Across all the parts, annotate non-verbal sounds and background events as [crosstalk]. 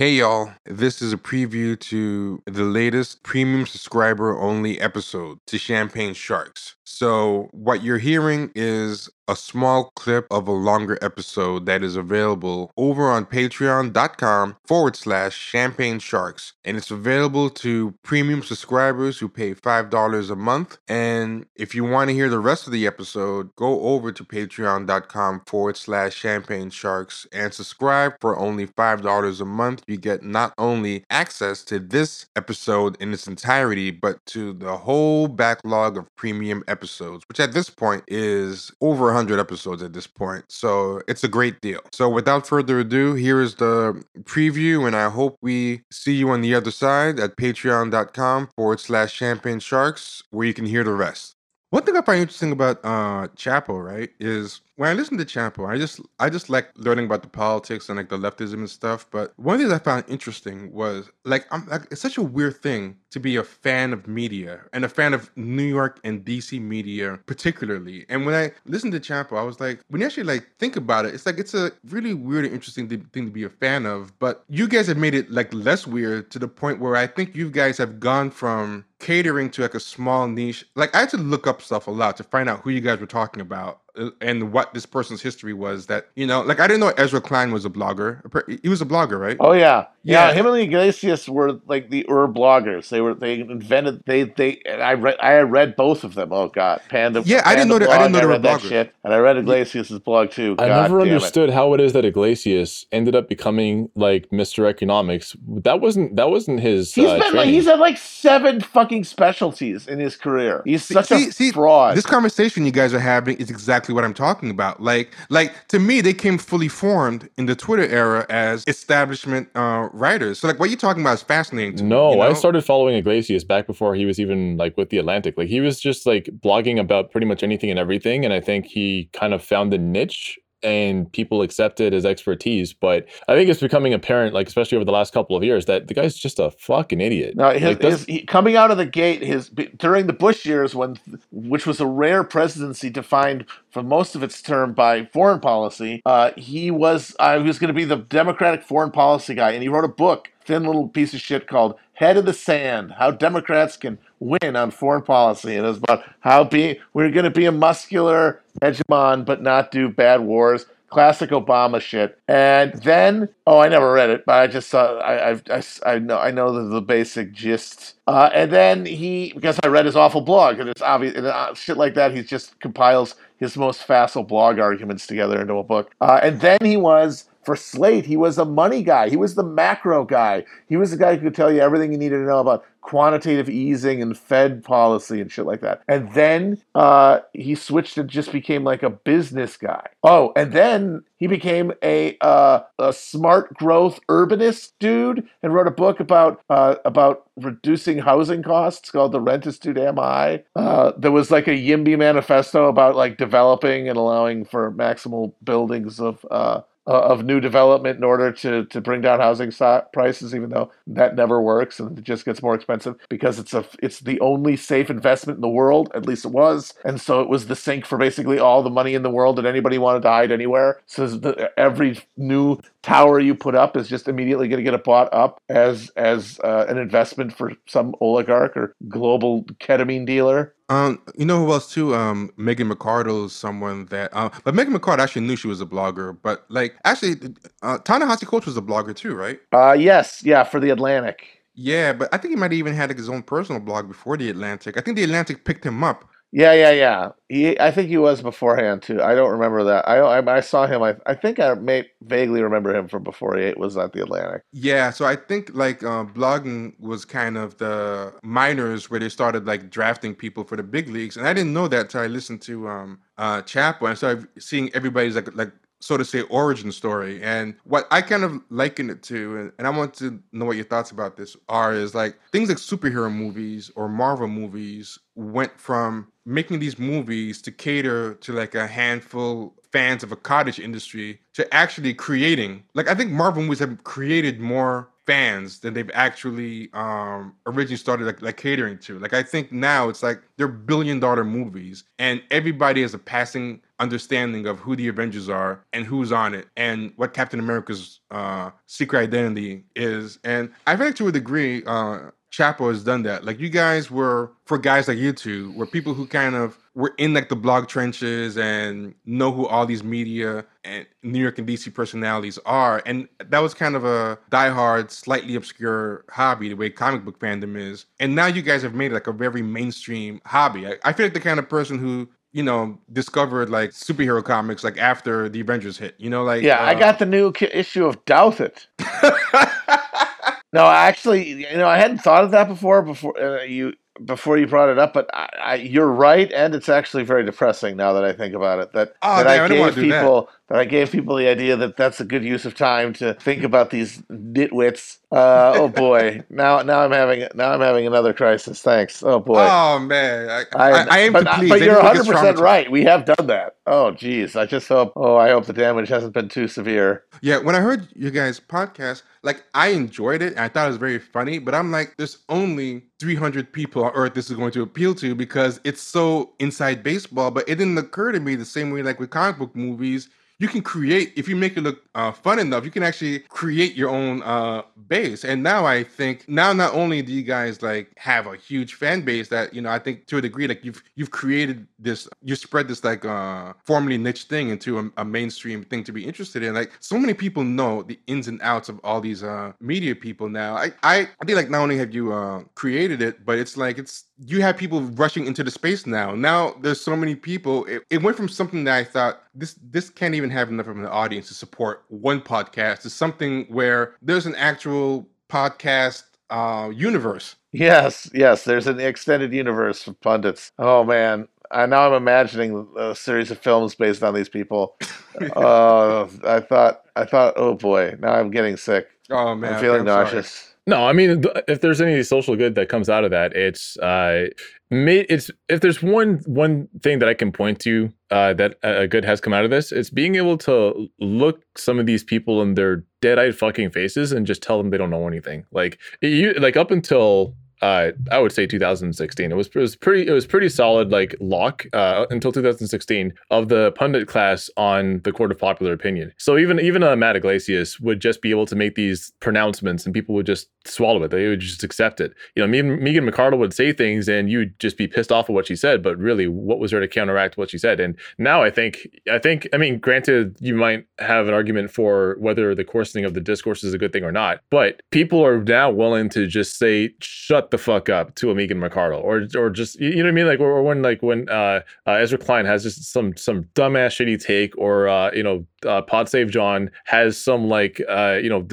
Hey y'all, this is a preview to the latest premium subscriber only episode to Champagne Sharks. So, what you're hearing is a small clip of a longer episode that is available over on patreon.com forward slash champagne sharks. And it's available to premium subscribers who pay $5 a month. And if you want to hear the rest of the episode, go over to patreon.com forward slash champagne sharks and subscribe for only $5 a month. You get not only access to this episode in its entirety, but to the whole backlog of premium episodes, which at this point is over 100 episodes at this point. So it's a great deal. So without further ado, here is the preview, and I hope we see you on the other side at patreon.com forward slash champagne sharks, where you can hear the rest. One thing I find interesting about uh Chapo, right, is when I listen to Chapo, I just I just like learning about the politics and like the leftism and stuff. But one of the things I found interesting was like I'm like it's such a weird thing to be a fan of media and a fan of New York and DC media particularly. And when I listened to Chapo, I was like, when you actually like think about it, it's like it's a really weird and interesting th- thing to be a fan of. But you guys have made it like less weird to the point where I think you guys have gone from catering to like a small niche. Like I had to look up stuff a lot to find out who you guys were talking about and what this person's history was that you know like i didn't know ezra klein was a blogger he was a blogger right Oh yeah. yeah, yeah. Him and Yglesias were like the Ur bloggers. They were they invented they they. I read I read both of them. Oh god, Panda. Yeah, Panda I didn't know that. I didn't know they were read that bloggers. shit, and I read Yglesias's blog too. I never damn it. understood how it is that Yglesias ended up becoming like Mr. Economics. That wasn't that wasn't his. He's uh, been like, he's had like seven fucking specialties in his career. He's such see, a see, fraud. This conversation you guys are having is exactly what I'm talking about. Like, like to me, they came fully formed in the Twitter era as establishment uh, writers. So, like, what you're talking about is fascinating to No, me. you I started following Yglesias back before he was even like with the Atlantic. Like he was just like blogging about pretty much anything and everything, and I think he kind of found the niche and people accepted his expertise. But I think it's becoming apparent, like especially over the last couple of years, that the guy's just a fucking idiot. No, his, Like, his, he, coming out of the gate, his during the Bush years, when which was a rare presidency defined for most of its term by foreign policy, uh, he was uh, he was going to be the Democratic foreign policy guy, and he wrote a book, thin little piece of shit called "Head of the Sand: How Democrats Can Win on Foreign Policy," and it was about how be we're going to be a muscular hegemon but not do bad wars classic Obama shit. And then, oh, I never read it, but I just saw. I I, I, I know I know the, the basic gist. Uh, and then he, because I read his awful blog, and it's obvious, and, uh, shit like that. He just compiles his most facile blog arguments together into a book. Uh, and then he was. For Slate, he was a money guy. He was the macro guy. He was the guy who could tell you everything you needed to know about quantitative easing and Fed policy and shit like that. And then uh, he switched and just became like a business guy. Oh, and then he became a uh, a smart growth urbanist dude and wrote a book about uh, about reducing housing costs called "The Rent Is Too Damn High." Uh, there was like a YIMBY manifesto about like developing and allowing for maximal buildings of. Uh, of new development in order to to bring down housing so- prices, even though that never works and it just gets more expensive because it's a it's the only safe investment in the world. At least it was, and so it was the sink for basically all the money in the world that anybody wanted to hide anywhere. So the, every new tower you put up is just immediately going to get bought up as as uh, an investment for some oligarch or global ketamine dealer. Um, you know who else too? Um, Megan is someone that. Uh, but Megan McArdle actually knew she was a blogger. But like, actually, uh, Ta-Nehisi Coates was a blogger too, right? Uh, yes, yeah, for the Atlantic. Yeah, but I think he might have even had like, his own personal blog before the Atlantic. I think the Atlantic picked him up. Yeah, yeah, yeah. He, I think he was beforehand too. I don't remember that. I I, I saw him. I, I think I may vaguely remember him from before he was at the Atlantic. Yeah, so I think like uh, blogging was kind of the minors where they started like drafting people for the big leagues, and I didn't know that till I listened to um, uh, Chapo and started seeing everybody's like like so to say origin story and what i kind of liken it to and i want to know what your thoughts about this are is like things like superhero movies or marvel movies went from making these movies to cater to like a handful fans of a cottage industry to actually creating like i think marvel movies have created more fans than they've actually um originally started like, like catering to like i think now it's like they're billion dollar movies and everybody has a passing understanding of who the Avengers are and who's on it and what Captain America's uh, secret identity is. And I think to a degree, uh, Chapo has done that. Like you guys were for guys like you two, were people who kind of were in like the blog trenches and know who all these media and New York and DC personalities are. And that was kind of a diehard, slightly obscure hobby, the way comic book fandom is. And now you guys have made it like a very mainstream hobby. I, I feel like the kind of person who you know, discovered like superhero comics like after the Avengers hit. You know, like yeah, uh, I got the new issue of Douthat. [laughs] no, actually, you know, I hadn't thought of that before. Before uh, you before you brought it up, but I, I, you're right, and it's actually very depressing now that I think about it. That oh, that I, I gave people that. I gave people the idea that that's a good use of time to think about these nitwits. Uh, oh boy, [laughs] now now I'm having now I'm having another crisis. Thanks. Oh boy. Oh man, I, I, I aim but, to please. But you're 100 percent right. We have done that. Oh geez, I just hope. Oh, I hope the damage hasn't been too severe. Yeah, when I heard you guys podcast, like I enjoyed it. I thought it was very funny, but I'm like, there's only 300 people on earth this is going to appeal to because it's so inside baseball. But it didn't occur to me the same way like with comic book movies you can create if you make it look uh, fun enough you can actually create your own uh, base. And now i think now not only do you guys like have a huge fan base that you know i think to a degree like you've you've created this you spread this like uh formerly niche thing into a, a, mainstream thing to be interested in. Like so many people know the ins and outs of all these uh media people now. I i, I think like not only have you uh created it but it's like it's you have people rushing into the space now. Now there's so many people. It, it, went from something that I thought this this can't even have enough of an audience to support one podcast to something where there's an actual podcast uh, universe. Yes, yes. There's an extended universe of pundits. Oh man, I now I'm imagining a series of films based on these people. [laughs] uh, I thought I thought, oh boy, now I'm getting sick. Oh man, I'm feeling I'm nauseous. Sorry. No, I mean, if there's any social good that comes out of that, it's uh, it's if there's one one thing that I can point to uh, that a good has come out of this, it's being able to look some of these people in their dead-eyed fucking faces and just tell them they don't know anything. Like you, like up until uh, I would say 2016. It was it was pretty it was pretty solid like lock uh, until 2016 of the pundit class on the court of popular opinion. So even even uh, Matt Yglesias would just be able to make these pronouncements and people would just swallow it. They would just accept it. You know, Megan McArdle would say things and you'd just be pissed off at what she said, but really, what was there to counteract what she said? And now I think I think I mean, granted, you might have an argument for whether the coarsening of the discourse is a good thing or not, but people are now willing to just say shut the fuck up to a Megan McArdle, or or just you know what I mean, like or when like when uh, uh, Ezra Klein has just some some dumbass shitty take, or uh, you know uh, Pod Save John has some like uh, you know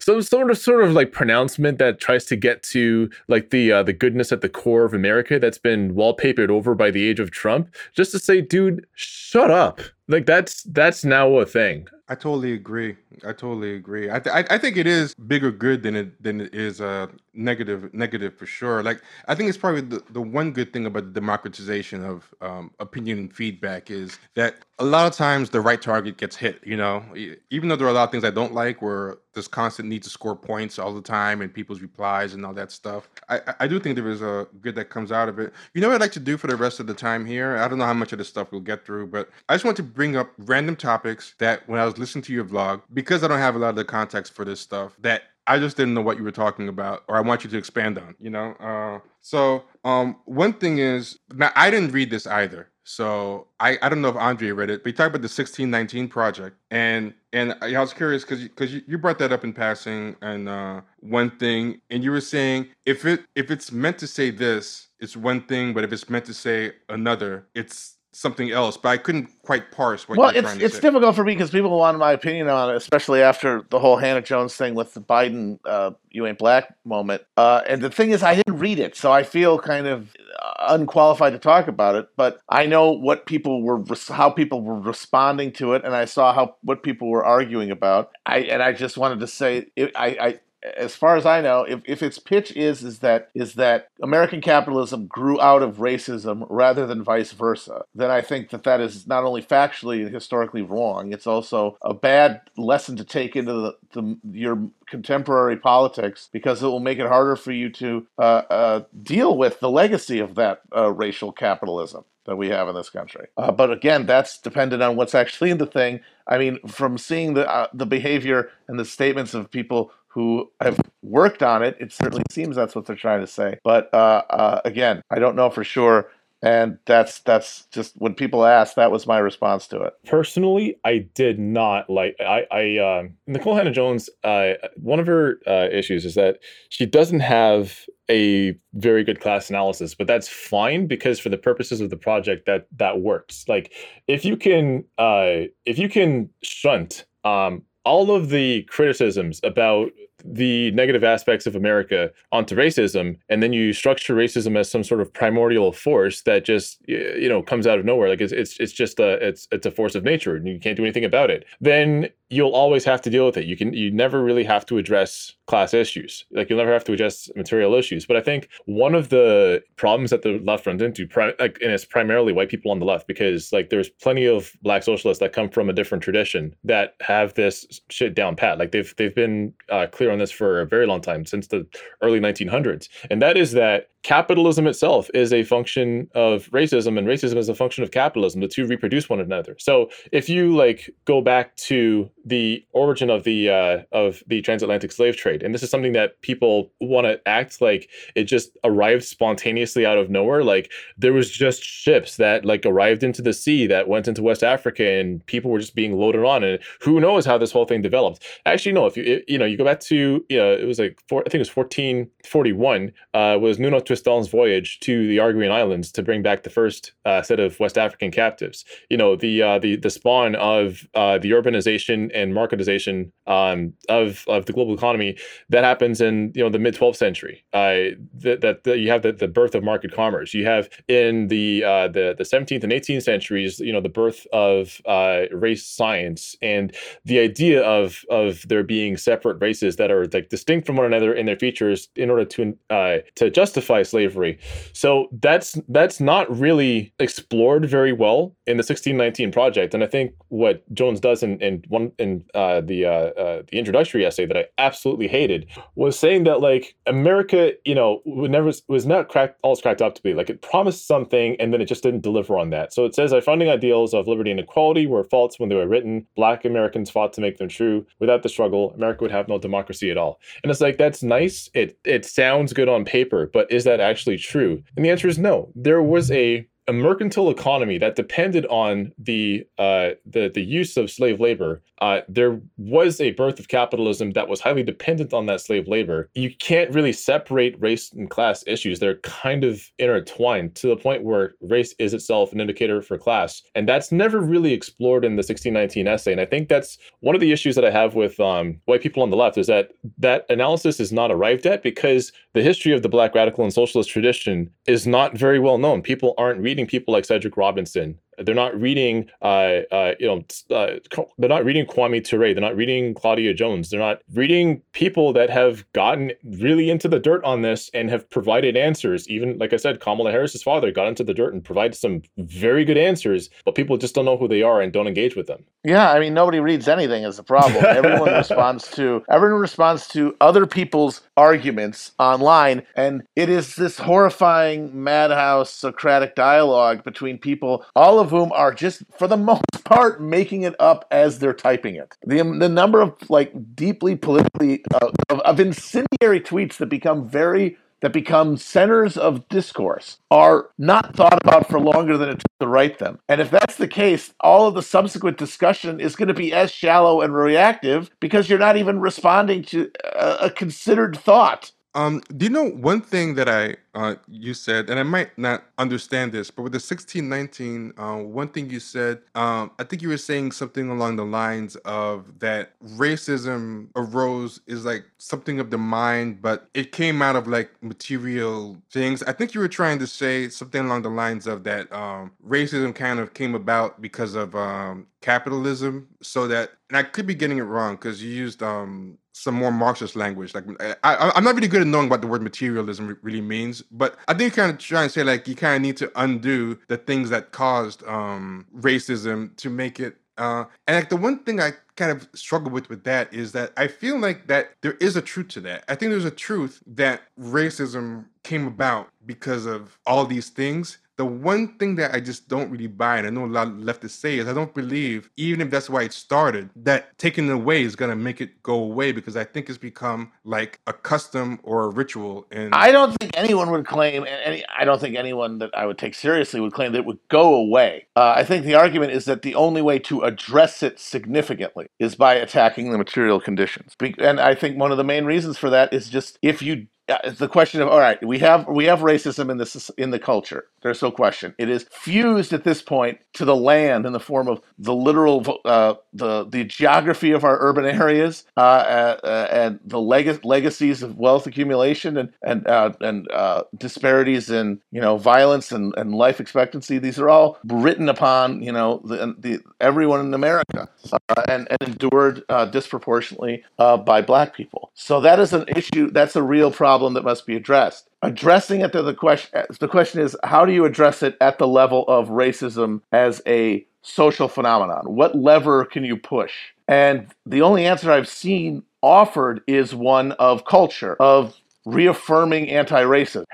some sort of sort of like pronouncement that tries to get to like the uh, the goodness at the core of America that's been wallpapered over by the age of Trump, just to say, dude, shut up. Like that's that's now a thing. I totally agree. I totally agree. I, th- I, I think it is bigger good than it than it is uh negative negative for sure. Like I think it's probably the, the one good thing about the democratization of um, opinion and feedback is that a lot of times the right target gets hit. You know, even though there are a lot of things I don't like, where there's constant need to score points all the time and people's replies and all that stuff. I I do think there is a good that comes out of it. You know what I'd like to do for the rest of the time here? I don't know how much of this stuff we'll get through, but I just want to bring up random topics that when I was listening to your vlog, because I don't have a lot of the context for this stuff, that I just didn't know what you were talking about, or I want you to expand on. You know, uh, so um, one thing is now I didn't read this either, so I, I don't know if Andre read it, but he talked about the sixteen nineteen project, and and I was curious because because you, you brought that up in passing, and uh, one thing, and you were saying if it if it's meant to say this, it's one thing, but if it's meant to say another, it's something else, but I couldn't quite parse what. Well, it's it's say. difficult for me because people wanted my opinion on it, especially after the whole Hannah Jones thing with the Biden uh, "you ain't black" moment. Uh, and the thing is, I didn't read it, so I feel kind of unqualified to talk about it. But I know what people were, how people were responding to it, and I saw how what people were arguing about. I and I just wanted to say, it, I, I as far as I know, if, if its pitch is is that is that American capitalism grew out of racism rather than vice versa, then I think that that is not only factually and historically wrong, it's also a bad lesson to take into the, the your contemporary politics because it will make it harder for you to uh, uh, deal with the legacy of that uh, racial capitalism that we have in this country. Uh, but again, that's dependent on what's actually in the thing. I mean, from seeing the uh, the behavior and the statements of people who have worked on it, it certainly seems that's what they're trying to say. But uh, uh, again, I don't know for sure. And that's that's just when people ask that was my response to it. Personally i did not like i i um nikole hannah jones uh one of her uh issues is that she doesn't have a very good class analysis but that's fine because for the purposes of the project that that works. Like if you can uh if you can shunt um all of the criticisms about the negative aspects of America onto racism, and then you structure racism as some sort of primordial force that just you know comes out of nowhere, like it's it's it's just a it's it's a force of nature, and you can't do anything about it. Then you'll always have to deal with it. You can you never really have to address class issues. Like you'll never have to address material issues. But I think one of the problems that the left runs into, like, and it's primarily white people on the left, because like there's plenty of black socialists that come from a different tradition that have this shit down pat. Like they've they've been uh, clear on this for a very long time since the early 1900s, and that is that capitalism itself is a function of racism and racism is a function of capitalism the two reproduce one another so if you like go back to the origin of the uh, of the transatlantic slave trade. And this is something that people want to act like it just arrived spontaneously out of nowhere. Like there was just ships that like arrived into the sea that went into west africa and people were just being loaded on. And who knows how this whole thing developed. Actually no if you it, you know you go back to you know it was like four, i think it was 1441 uh, was nuno Tristão's voyage to the Arguin Islands to bring back the first uh, set of West African captives. You know, the uh, the the spawn of uh, the urbanization and marketization um, of of the global economy that happens in you know the mid 12th century. Uh, that, that, you have the, the birth of market commerce. You have in the uh, the the 17th and 18th centuries, you know, the birth of uh, race science and the idea of of there being separate races that are like distinct from one another in their features in order to uh, to justify slavery. So that's that's not really explored very well in the 1619 project. And I think what Jones does in, in one in uh, the uh, uh, the introductory essay that I absolutely hated was saying that like America, you know, would never was not cracked all it's cracked up to be. Like it promised something and then it just didn't deliver on that. So it says our founding ideals of liberty and equality were false when they were written. Black Americans fought to make them true. Without the struggle, America would have no democracy at all. And it's like that's nice. It it sounds good on paper, but is that that actually true? And the answer is no. There was a a mercantile economy that depended on the uh, the the use of slave labor, uh, there was a birth of capitalism that was highly dependent on that slave labor. You can't really separate race and class issues; they're kind of intertwined to the point where race is itself an indicator for class, and that's never really explored in the 1619 essay. And I think that's one of the issues that I have with um, white people on the left is that that analysis is not arrived at because the history of the Black radical and socialist tradition is not very well known. People aren't reading people like Cedric Robinson. They're not reading, uh, uh, you know, uh, they're not reading Kwame Ture. They're not reading Claudia Jones. They're not reading people that have gotten really into the dirt on this and have provided answers. Even like I said, Kamala Harris's father got into the dirt and provided some very good answers, but people just don't know who they are and don't engage with them. Yeah, I mean, nobody reads anything is the problem. Everyone [laughs] responds to everyone responds to other people's arguments online, and it is this horrifying madhouse Socratic dialogue between people, all of whom are just, for the most part, making it up as they're typing it. The the number of like deeply politically uh, of, of incendiary tweets that become very that become centers of discourse are not thought about for longer than it took to write them. And if that's the case, all of the subsequent discussion is going to be as shallow and reactive because you're not even responding to a, a considered thought. Um, do you know one thing that I uh, you said, and I might not understand this, but with the 1619, uh, one thing you said, um, I think you were saying something along the lines of that racism arose is like something of the mind, but it came out of like material things. I think you were trying to say something along the lines of that um, racism kind of came about because of um, capitalism, so that, and I could be getting it wrong because you used um, some more Marxist language. Like I, I'm not really good at knowing what the word materialism really means, but I think kind of trying to say like you kind of need to undo the things that caused um, racism to make it. Uh, and like the one thing I kind of struggle with with that is that I feel like that there is a truth to that. I think there's a truth that racism came about because of all these things the one thing that I just don't really buy, and I know a lot left to say, is I don't believe, even if that's why it started, that taking it away is gonna make it go away because I think it's become like a custom or a ritual. And I don't think anyone would claim, and any, I don't think anyone that I would take seriously would claim that it would go away. Uh, I think the argument is that the only way to address it significantly is by attacking the material conditions. Be- And I think one of the main reasons for that is just if you uh, it's the question of all right we have we have racism in this in the culture there's no question. It is fused at this point to the land in the form of the literal uh, the the geography of our urban areas uh, uh, and the leg- legacies of wealth accumulation and and uh, and uh, disparities in you know violence and, and life expectancy. These are all written upon you know the, the everyone in America uh, and, and endured disproportionately by black people. So that is an issue that's a real problem problem that must be addressed. Addressing it to the question, the question is how do you address it at the level of racism as a social phenomenon? What lever can you push? And the only answer I've seen offered is one of culture, of reaffirming anti-racism,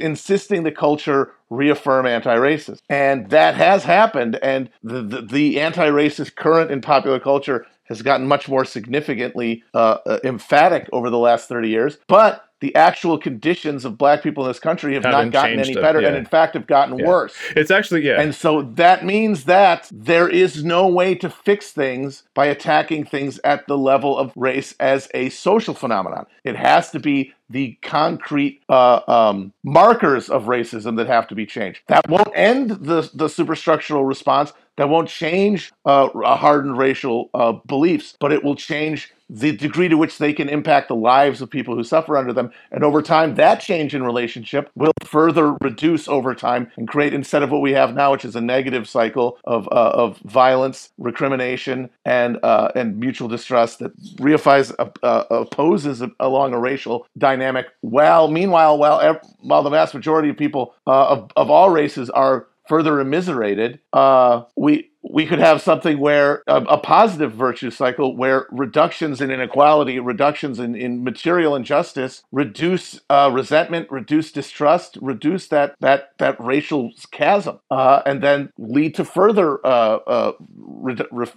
insisting the culture reaffirm anti-racist, and that has happened. And the, the, the anti-racist current in popular culture has gotten much more significantly uh, uh, emphatic over the last 30 years. But the actual conditions of black people in this country have Haven't not gotten any better yeah. and in fact have gotten yeah. worse. It's actually yeah. And so that means that there is no way to fix things by attacking things at the level of race as a social phenomenon. It has to be the concrete uh, um, markers of racism that have to be changed. That won't end the, the superstructural response. That won't change uh, hardened racial uh, beliefs, but it will change the degree to which they can impact the lives of people who suffer under them. And over time, that change in relationship will further reduce over time and create, instead of what we have now, which is a negative cycle of, uh, of violence, recrimination, and, uh, and mutual distrust that reifies, uh, uh opposes along a racial dynamic. While, meanwhile, while, while the vast majority of people uh, of, of all races are further immiserated, uh, we we could have something where a, a, positive virtue cycle where reductions in inequality, reductions in, in material injustice, reduce uh, resentment, reduce distrust, reduce that that that racial chasm, uh, and then lead to further uh, uh re-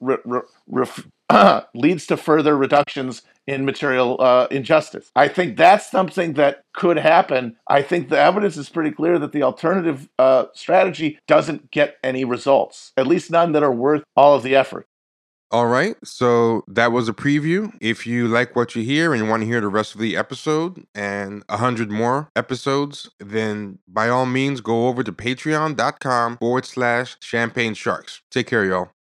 re- re- [coughs] leads to further reductions in material uh, injustice. I think that's something that could happen. I think the evidence is pretty clear that the alternative uh, strategy doesn't get any results, at least none that are worth all of the effort. All right, so that was a preview. If you like what you hear and you want to hear the rest of the episode and a hundred more episodes, then by all means go over to patreon.com forward slash champagne sharks. Take care, y'all.